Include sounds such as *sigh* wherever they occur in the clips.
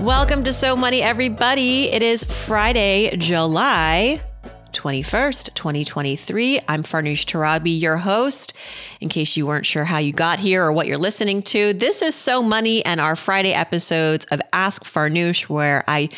Welcome to So Money, everybody. It is Friday, July 21st, 2023. I'm Farnoosh Torabi, your host. In case you weren't sure how you got here or what you're listening to, this is So Money and our Friday episodes of Ask Farnoosh, where I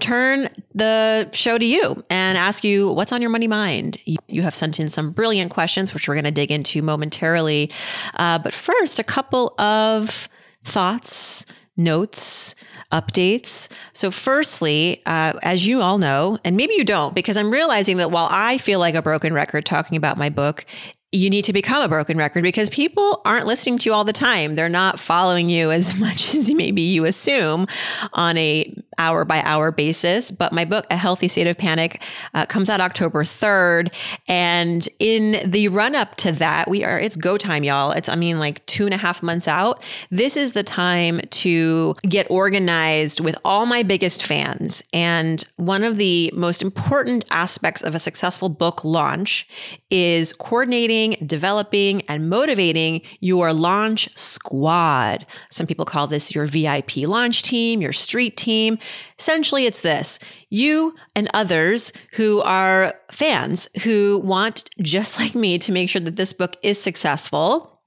turn the show to you and ask you what's on your money mind. You have sent in some brilliant questions, which we're going to dig into momentarily. Uh, but first, a couple of thoughts notes, updates. So, firstly, uh, as you all know, and maybe you don't, because I'm realizing that while I feel like a broken record talking about my book, you need to become a broken record because people aren't listening to you all the time. They're not following you as *laughs* much as maybe you assume on a hour by hour basis. But my book, A Healthy State of Panic, uh, comes out October 3rd. And in the run up to that, we are, it's go time, y'all. It's, I mean, like two and a half months out. This is the time to get organized with all my biggest fans. And one of the most important aspects of a successful book launch is coordinating developing, and motivating your launch squad. Some people call this your VIP launch team, your street team. Essentially, it's this you and others who are fans who want, just like me, to make sure that this book is successful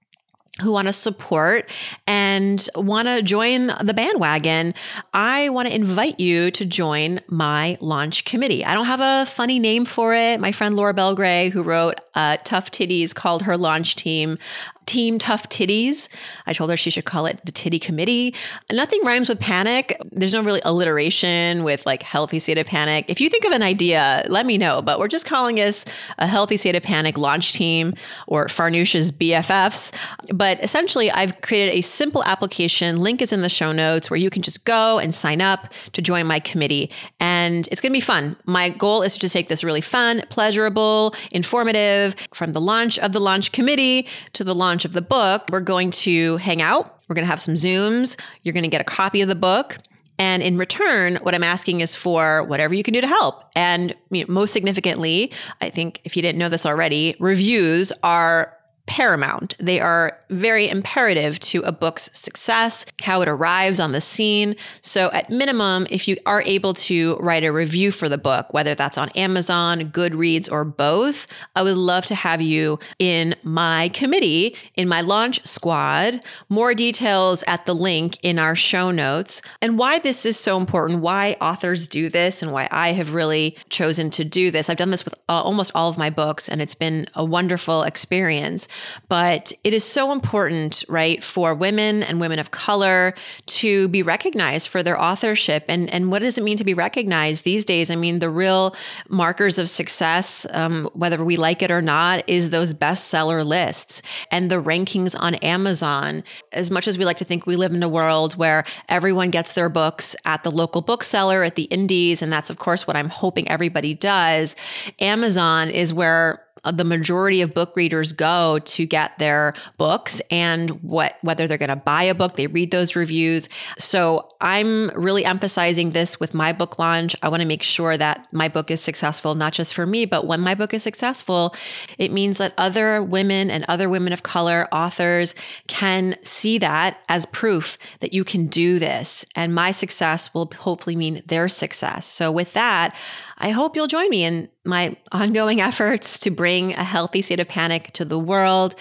who want to support and want to join the bandwagon, I want to invite you to join my launch committee. I don't have a funny name for it. My friend Laura Belgray, who wrote uh, Tough Titties, called her launch team Team Tough Titties. I told her she should call it the Titty Committee. Nothing rhymes with panic. There's no really alliteration with like healthy state of panic. If you think of an idea, let me know. But we're just calling us a healthy state of panic launch team or Farnoosh's BFFs. But essentially, I've created a simple application. Link is in the show notes where you can just go and sign up to join my committee. And it's going to be fun. My goal is to just make this really fun, pleasurable, informative from the launch of the launch committee to the launch launch of the book, we're going to hang out. We're going to have some Zooms. You're going to get a copy of the book. And in return, what I'm asking is for whatever you can do to help. And you know, most significantly, I think if you didn't know this already, reviews are paramount. They are very imperative to a book's success, how it arrives on the scene. So, at minimum, if you are able to write a review for the book, whether that's on Amazon, Goodreads, or both, I would love to have you in my committee, in my launch squad. More details at the link in our show notes. And why this is so important, why authors do this, and why I have really chosen to do this. I've done this with uh, almost all of my books, and it's been a wonderful experience. But it is so important, right, for women and women of color to be recognized for their authorship. And, and what does it mean to be recognized these days? I mean, the real markers of success, um, whether we like it or not, is those bestseller lists and the rankings on Amazon. As much as we like to think we live in a world where everyone gets their books at the local bookseller, at the indies, and that's, of course, what I'm hoping everybody does, Amazon is where Uh, the majority of book readers go to get their books and what whether they're going to buy a book they read those reviews. So i'm really emphasizing this with my book launch. I want to make sure that my book is successful not just for me but when my book is successful it means that other women and other women of color authors can see that as proof that you can do this. And my success will hopefully mean their success. So with that I hope you'll join me in my ongoing *laughs* efforts to bring a healthy state of panic to the world.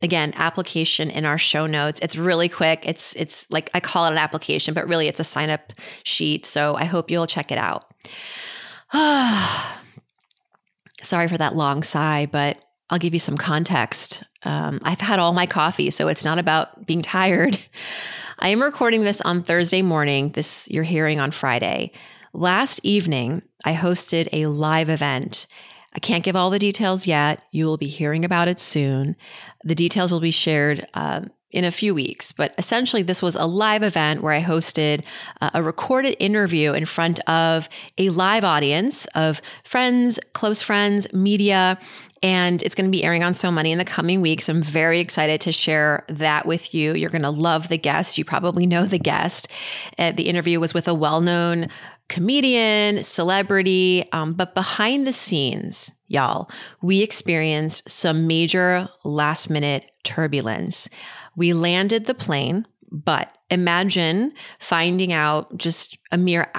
Again, application in our show notes. It's really quick. It's it's like I call it an application, but really it's a sign up sheet. So I hope you'll check it out. *sighs* Sorry for that long sigh, but I'll give you some context. Um, I've had all my coffee, so it's not about being tired. *laughs* I am recording this on Thursday morning. This you're hearing on Friday. Last evening, I hosted a live event. I can't give all the details yet. You will be hearing about it soon. The details will be shared um, in a few weeks. But essentially, this was a live event where I hosted uh, a recorded interview in front of a live audience of friends, close friends, media. And it's going to be airing on So Money in the coming weeks. I'm very excited to share that with you. You're going to love the guest. You probably know the guest. Uh, the interview was with a well known comedian, celebrity, um, but behind the scenes, y'all, we experienced some major last minute turbulence. We landed the plane, but imagine finding out just a mere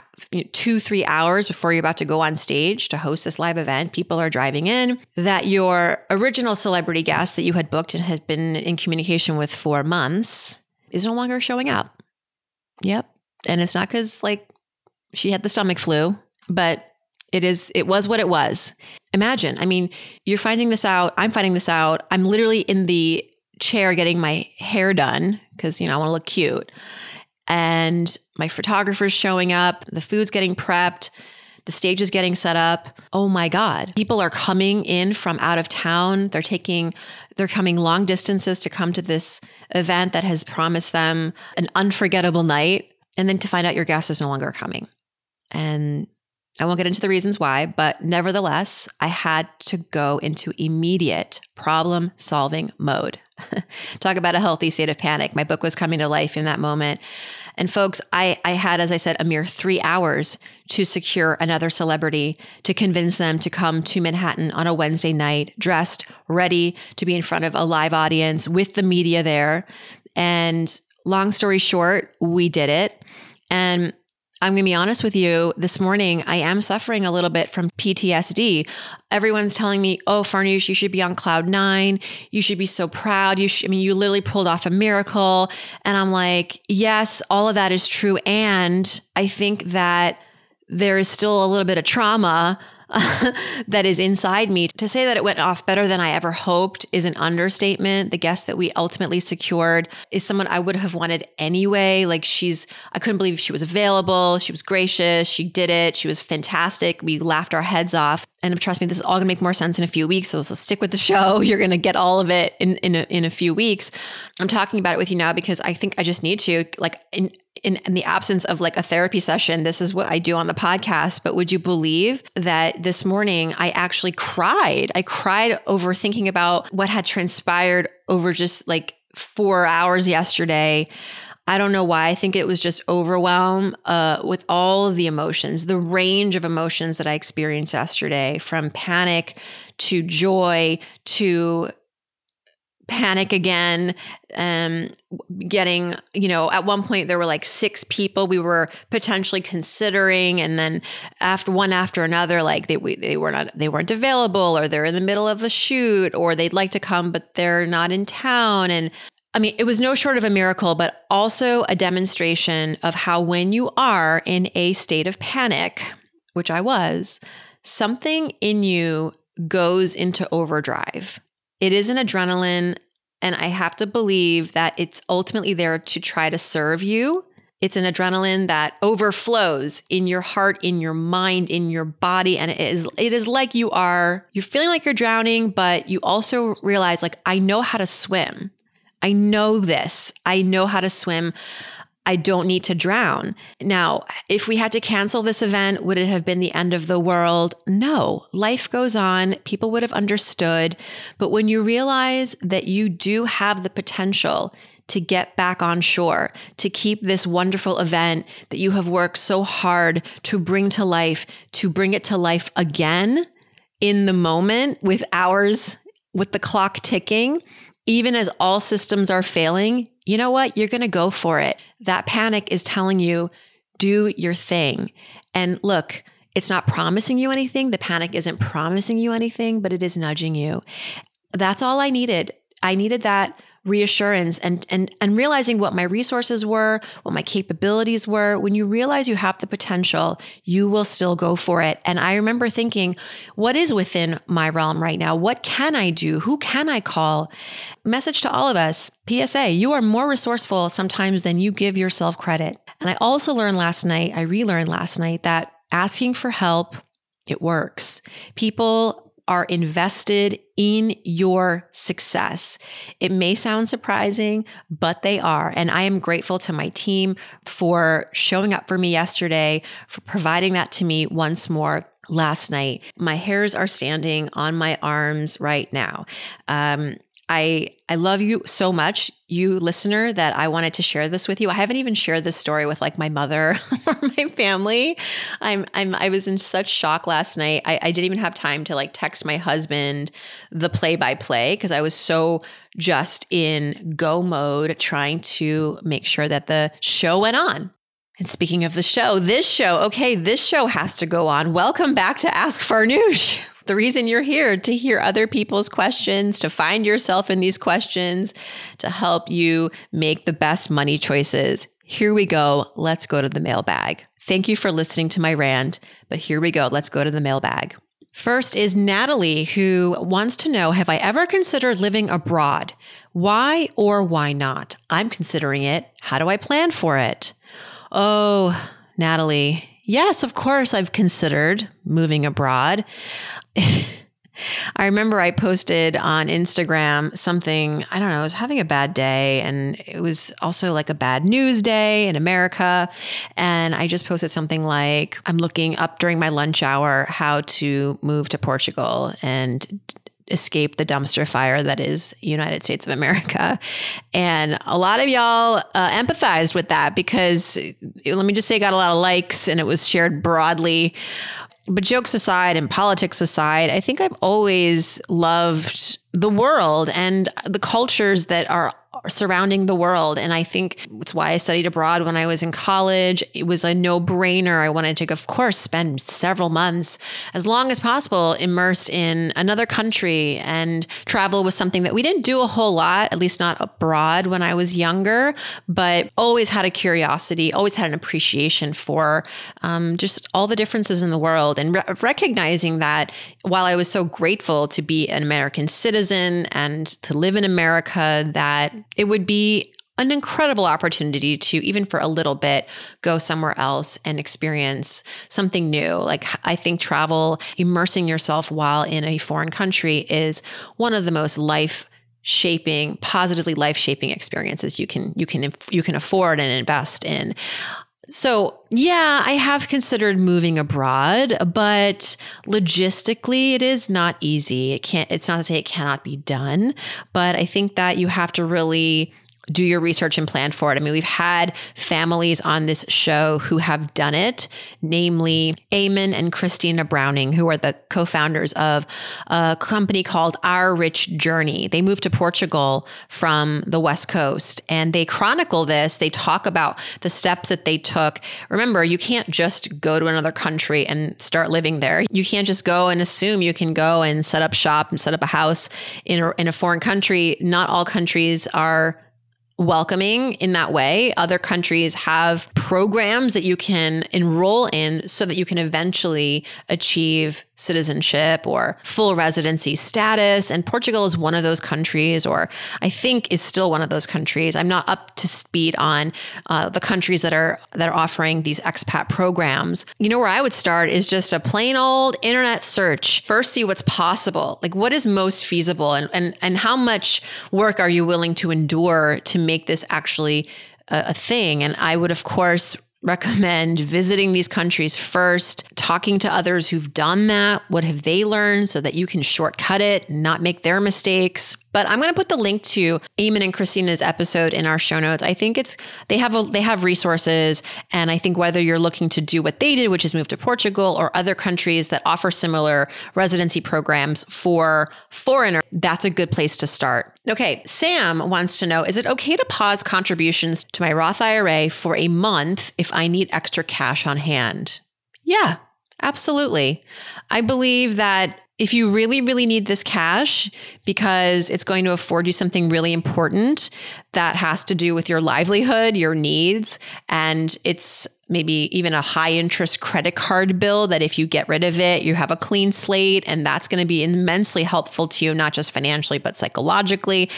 two, three hours before you're about to go on stage to host this live event. People are driving in that your original celebrity guest that you had booked and had been in communication with for months is no longer showing up. Yep. And it's not because like she had the stomach flu, but it is it was what it was. Imagine, I mean, you're finding this out, I'm finding this out. I'm literally in the chair getting my hair done because you know I want to look cute. And my photographer's showing up, the food's getting prepped, the stage is getting set up. Oh my God. People are coming in from out of town. They're taking, they're coming long distances to come to this event that has promised them an unforgettable night. And then to find out your guest is no longer coming. And I won't get into the reasons why, but nevertheless, I had to go into immediate problem solving mode. *laughs* Talk about a healthy state of panic. My book was coming to life in that moment. And folks, I, I had, as I said, a mere three hours to secure another celebrity to convince them to come to Manhattan on a Wednesday night, dressed, ready to be in front of a live audience with the media there. And long story short, we did it. And I'm going to be honest with you. This morning, I am suffering a little bit from PTSD. Everyone's telling me, "Oh, Farnoosh, you should be on cloud nine. You should be so proud. You, should, I mean, you literally pulled off a miracle." And I'm like, "Yes, all of that is true." And I think that there is still a little bit of trauma *laughs* that is inside me. To say that it went off better than I ever hoped is an understatement. The guest that we ultimately secured is someone I would have wanted anyway. Like she's, I couldn't believe she was available. She was gracious. She did it. She was fantastic. We laughed our heads off. And trust me, this is all gonna make more sense in a few weeks. So, so stick with the show. *laughs* You're gonna get all of it in in a, in a few weeks. I'm talking about it with you now because I think I just need to like in in, in, the absence of like a therapy session, this is what I do on the podcast. But would you believe that this morning I actually cried? I cried over thinking about what had transpired over just like four hours yesterday. I don't know why. I think it was just overwhelm uh, with all the emotions, the range of emotions that I experienced yesterday from panic to joy to panic again um getting you know at one point there were like six people we were potentially considering and then after one after another like they they were not they weren't available or they're in the middle of a shoot or they'd like to come but they're not in town and I mean, it was no short of a miracle, but also a demonstration of how, when you are in a state of panic, which I was, something in you goes into overdrive. It is an adrenaline, and I have to believe that it's ultimately there to try to serve you. It's an adrenaline that overflows in your heart, in your mind, in your body. And it is, it is like you are, you're feeling like you're drowning, but you also realize, like, I know how to swim. I know this. I know how to swim. I don't need to drown. Now, if we had to cancel this event, would it have been the end of the world? No. Life goes on. People would have understood. But when you realize that you do have the potential to get back on shore, to keep this wonderful event that you have worked so hard to bring to life, to bring it to life again in the moment with hours, with the clock ticking, even as all systems are failing, you know what? You're going to go for it. That panic is telling you, do your thing. And look, it's not promising you anything. The panic isn't promising you anything, but it is nudging you. That's all I needed. I needed that reassurance and and and realizing what my resources were, what my capabilities were. When you realize you have the potential, you will still go for it. And I remember thinking, what is within my realm right now? What can I do? Who can I call? Message to all of us. PSA, you are more resourceful sometimes than you give yourself credit. And I also learned last night, I relearned last night that asking for help, it works. People are invested in your success. It may sound surprising, but they are. And I am grateful to my team for showing up for me yesterday, for providing that to me once more last night. My hairs are standing on my arms right now. Um, I I love you so much, you listener, that I wanted to share this with you. I haven't even shared this story with like my mother *laughs* or my family. I'm I'm I was in such shock last night. I, I didn't even have time to like text my husband the play by play because I was so just in go mode trying to make sure that the show went on. And speaking of the show, this show, okay, this show has to go on. Welcome back to Ask Farnoosh. *laughs* The reason you're here to hear other people's questions, to find yourself in these questions, to help you make the best money choices. Here we go. Let's go to the mailbag. Thank you for listening to my rant, but here we go. Let's go to the mailbag. First is Natalie, who wants to know Have I ever considered living abroad? Why or why not? I'm considering it. How do I plan for it? Oh, Natalie. Yes, of course, I've considered moving abroad. *laughs* I remember I posted on Instagram something, I don't know, I was having a bad day and it was also like a bad news day in America. And I just posted something like, I'm looking up during my lunch hour how to move to Portugal and escape the dumpster fire that is United States of America. And a lot of y'all uh, empathized with that because let me just say, got a lot of likes and it was shared broadly. But jokes aside and politics aside, I think I've always loved the world and the cultures that are surrounding the world. And I think it's why I studied abroad when I was in college. It was a no brainer. I wanted to, of course, spend several months, as long as possible, immersed in another country and travel was something that we didn't do a whole lot, at least not abroad when I was younger, but always had a curiosity, always had an appreciation for um, just all the differences in the world and re- recognizing that while I was so grateful to be an American citizen and to live in America, that it would be an incredible opportunity to even for a little bit go somewhere else and experience something new. Like i think travel immersing yourself while in a foreign country is one of the most life shaping positively life shaping experiences you can you can you can afford and invest in so, yeah, I have considered moving abroad, but logistically it is not easy. It can't it's not to say it cannot be done, but I think that you have to really do your research and plan for it. I mean, we've had families on this show who have done it, namely Eamon and Christina Browning, who are the co founders of a company called Our Rich Journey. They moved to Portugal from the West Coast and they chronicle this. They talk about the steps that they took. Remember, you can't just go to another country and start living there. You can't just go and assume you can go and set up shop and set up a house in a, in a foreign country. Not all countries are welcoming in that way. Other countries have programs that you can enroll in so that you can eventually achieve citizenship or full residency status. And Portugal is one of those countries, or I think is still one of those countries. I'm not up to speed on uh, the countries that are that are offering these expat programs. You know where I would start is just a plain old internet search. First, see what's possible. Like what is most feasible, and and and how much work are you willing to endure to make this actually a, a thing? And I would, of course, recommend visiting these countries first, talking to others who've done that. What have they learned so that you can shortcut it, not make their mistakes? But I'm going to put the link to Eamon and Christina's episode in our show notes. I think it's they have a, they have resources, and I think whether you're looking to do what they did, which is move to Portugal or other countries that offer similar residency programs for foreigners, that's a good place to start. Okay, Sam wants to know: Is it okay to pause contributions to my Roth IRA for a month if I need extra cash on hand? Yeah, Absolutely. I believe that if you really, really need this cash because it's going to afford you something really important, that has to do with your livelihood, your needs, and it's maybe even a high interest credit card bill that if you get rid of it, you have a clean slate and that's going to be immensely helpful to you, not just financially, but psychologically.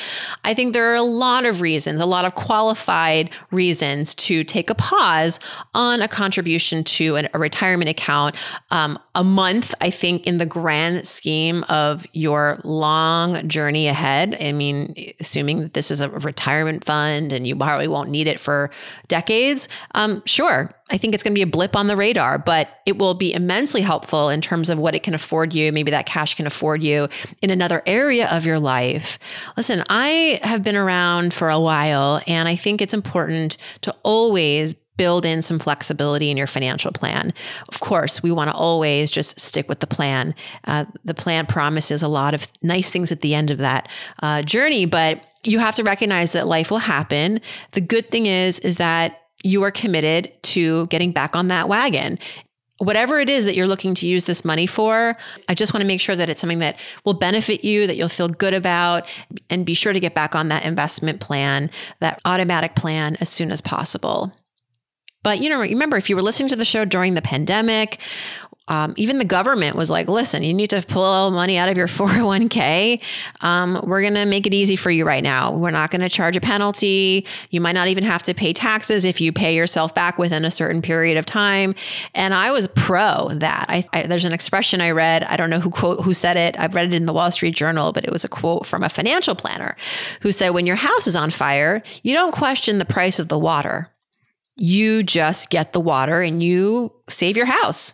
I think there are a lot of reasons, a lot of qualified reasons to take a pause on a contribution to an, a retirement account. Um, a month, I think, in the grand scheme of your long journey ahead. I mean, assuming that this is a retirement fund and you probably won't need it for decades, um, sure I think it's going to be a blip on the radar, but it will be immensely helpful in terms of what it can afford you. Maybe that cash can afford you in another area of your life. Listen, I have been around for a while, and I think it's important to always build in some flexibility in your financial plan. Of course, we want to always just stick with the plan. Uh, the plan promises a lot of nice things at the end of that uh, journey, but you have to recognize that life will happen. The good thing is, is that you are committed to getting back on that wagon whatever it is that you're looking to use this money for, I just want to make sure that it's something that will benefit you, that you'll feel good about, and be sure to get back on that investment plan, that automatic plan as soon as possible. But you know, remember if you were listening to the show during the pandemic um, even the government was like, listen, you need to pull money out of your *laughs* 401k. Um, we're going to make it easy for you right now. We're not going to charge a penalty. You might not even have to pay taxes if you pay yourself back within a certain period of time. And I was pro that. I, I, there's an expression I read. I don't know who quote who said it. I've read it in the Wall Street Journal, but it was a quote from a financial planner who said, "When your house is on fire, you don't question the price of the water. You just get the water and you save your house."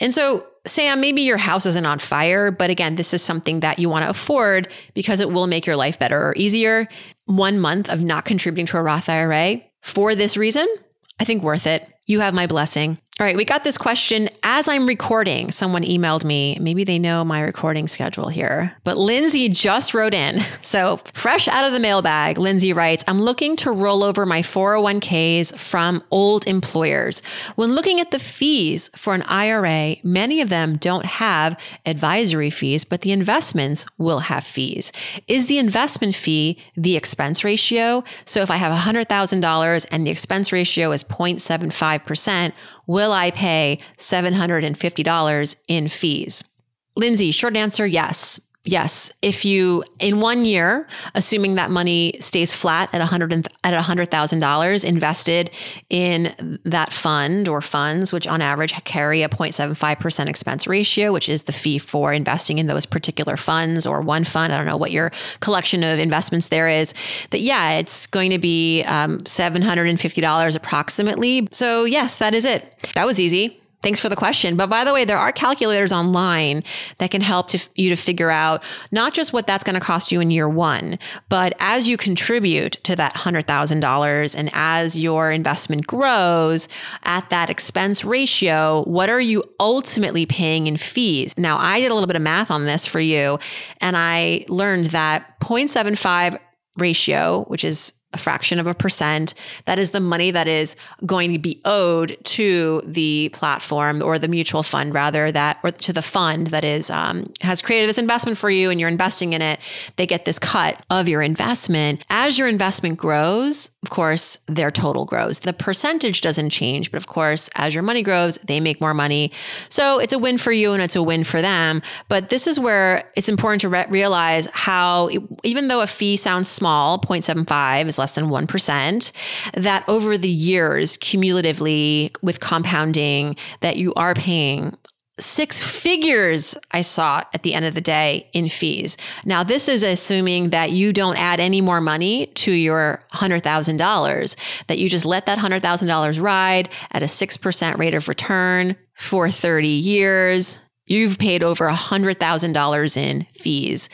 And so, Sam, maybe your house isn't on fire, but again, this is something that you want to afford because it will make your life better or easier. One month of not contributing to a Roth IRA for this reason, I think worth it. You have my blessing. All right, we got this question as I'm recording. Someone emailed me. Maybe they know my recording schedule here. But Lindsay just wrote in. *laughs* So, fresh out of the mailbag, Lindsay writes I'm looking to roll over my 401ks from old employers. When looking at the fees for an IRA, many of them don't have advisory fees, but the investments will have fees. Is the investment fee the expense ratio? So, if I have $100,000 and the expense ratio is 0.75%, will I pay $750 in fees? Lindsay, short answer yes. Yes, if you in one year, assuming that money stays flat at a hundred at a hundred thousand dollars invested in that fund or funds, which on average carry a 0.75 percent expense ratio, which is the fee for investing in those particular funds or one fund. I don't know what your collection of investments there is. That yeah, it's going to be um, seven hundred and fifty dollars approximately. So yes, that is it. That was easy. Thanks for the question. But by the way, there are calculators online that can help to, you to figure out not just what that's going to cost you in year one, but as you contribute to that $100,000 and as your investment grows at that expense ratio, what are you ultimately paying in fees? Now, I did a little bit of math on this for you, and I learned that 0.75 ratio, which is a fraction of a percent. That is the money that is going to be owed to the platform or the mutual fund, rather that or to the fund that is um, has created this investment for you, and you're investing in it. They get this cut of your investment as your investment grows. Of course, their total grows. The percentage doesn't change, but of course, as your money grows, they make more money. So it's a win for you and it's a win for them. But this is where it's important to re- realize how, even though a fee sounds small, 0.75 is less than 1%, that over the years, cumulatively with compounding, that you are paying six figures I saw at the end of the day in fees. Now, this is assuming that you don't add any more money to your $100,000, that you just let that $100,000 ride at a 6% rate of return for 30 years. You've paid over $100,000 in fees.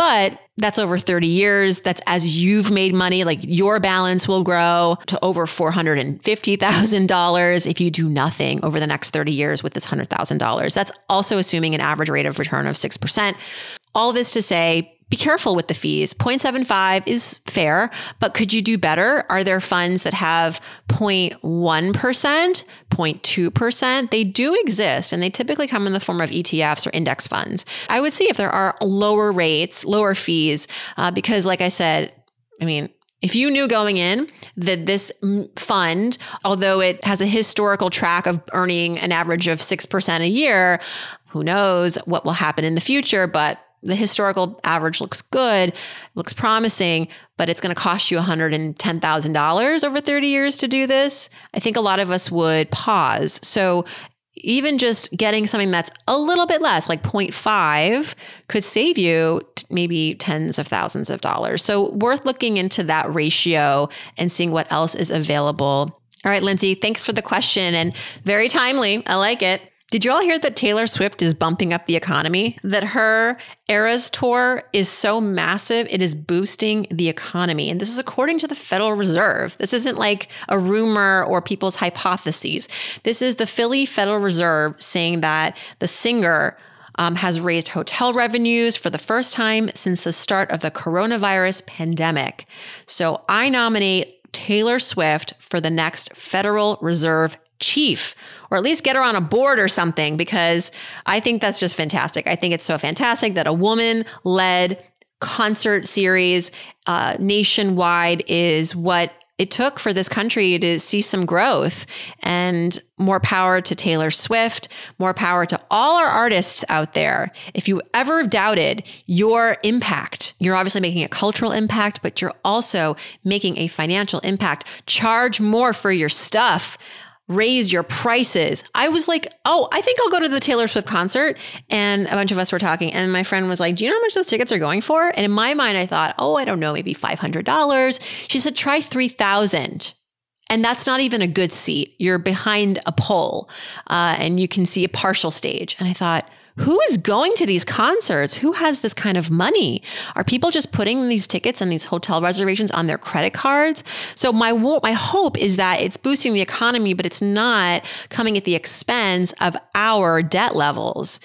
But that's over 30 years. That's as you've made money, like your balance will grow to over $450,000 if you do nothing over the next 30 years with this $100,000. That's also assuming an average rate of return of 6%. All this to say, be careful with the fees. 0.75 is fair, but could you do better? Are there funds that have 0.1%, 0.2%? They do exist and they typically come in the form of ETFs or index funds. I would see if there are lower rates, lower fees, uh, because like I said, I mean, If you knew going in that this fund, although it has a historical track of earning an average of 6% a year, who knows what will happen in the future, but the historical average looks good, looks promising, but it's going to cost you $110,000 over 30 years to do this. I think a lot of us would pause. So even just getting something that's a little bit less, like 0.5, could save you maybe tens of thousands of dollars. So, worth looking into that ratio and seeing what else is available. All right, Lindsay, thanks for the question and very timely. I like it. Did you all hear that Taylor Swift is bumping up the economy? That her Eras tour is so massive, it is boosting the economy. And this is according to the Federal Reserve. This isn't like a rumor or people's hypotheses. This is the Philly Federal Reserve saying that the singer um, has raised hotel revenues for the first time since the start of the coronavirus pandemic. So I nominate Taylor Swift for the next Federal Reserve chief or at least get her on a board or something because I think that's just fantastic. I think it's so fantastic that a woman led concert series uh, nationwide is what it took for this country to see some growth and more power to Taylor Swift, more power to all our artists out there. If you ever doubted your impact, you're obviously making a cultural impact, but you're also making a financial impact. Charge more for your stuff raise your prices. I was like, oh, I think I'll go to the Taylor Swift concert. And a bunch of us were talking. And my friend was like, do you know how much those tickets are going for? And in my mind, I thought, oh, I don't know, maybe $500. She said, try 3000 and that's not even a good seat. You're behind a pole uh, and you can see a partial stage. And I thought, who is going to these concerts? Who has this kind of money? Are people just putting these tickets and these hotel reservations on their credit cards? So my my hope is that it's boosting the economy, but it's not coming at the expense of our debt levels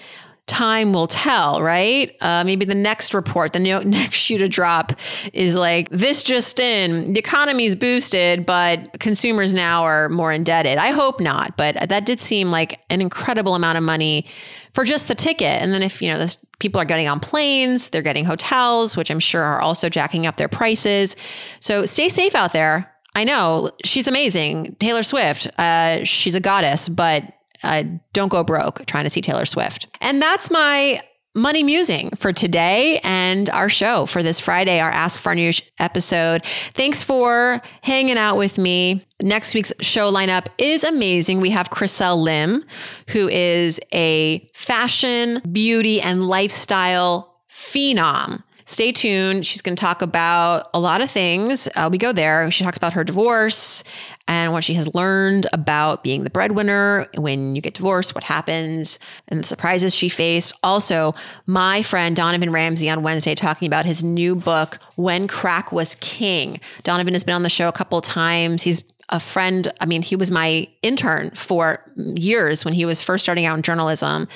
time will tell, right? Uh, maybe the next report, the *laughs* next shoe to drop is like, this just in, the economy's boosted, but consumers now are more indebted. I hope not, but that did seem like an incredible amount of money for just the ticket. And then if, you know, this, people are getting on planes, they're getting hotels, which I'm sure are also jacking up their prices. So stay safe out there. I know she's amazing. Taylor Swift, uh, she's a goddess, but uh, don't go broke trying to see Taylor Swift. And that's my money musing for today and our show for this Friday, our Ask Farnoosh episode. Thanks for hanging out with me. Next week's show lineup is amazing. We have Chriselle Lim, who is a fashion, beauty, and lifestyle phenom. Stay tuned. She's going to talk about a lot of things. Uh, we go there. She talks about her divorce and what she has learned about being the breadwinner when you get divorced, what happens, and the surprises she faced. Also, my friend Donovan Ramsey on Wednesday talking about his new book, When Crack Was King. Donovan has been on the show a couple of times. He's a friend. I mean, he was my intern for years when he was first starting out in journalism.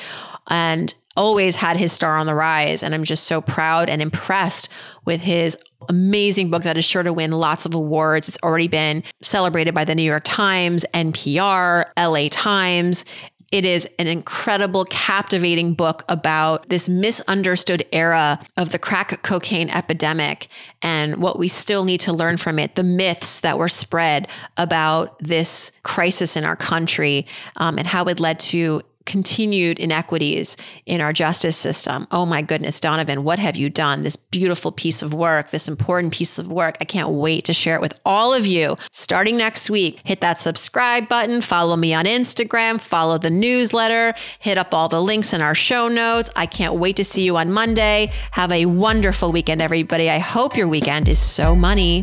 And always had his star on the rise. And I'm just so proud and impressed with his amazing book that is sure to win lots of awards. It's already been celebrated by the New York Times, NPR, LA Times. It is an incredible, captivating book about this misunderstood era of the crack cocaine epidemic and what we still need to learn from it, the myths that were spread about this crisis in our country, um, and how it led to continued inequities in our justice system. Oh my goodness, Donovan, what have you done? This beautiful piece of work, this important piece of work. I can't wait to share it with all of you. Starting next week, hit that subscribe button, follow me on Instagram, follow the newsletter, hit up all the links in our show notes. I can't wait to see you on Monday. Have a wonderful weekend, everybody. I hope your weekend is so money.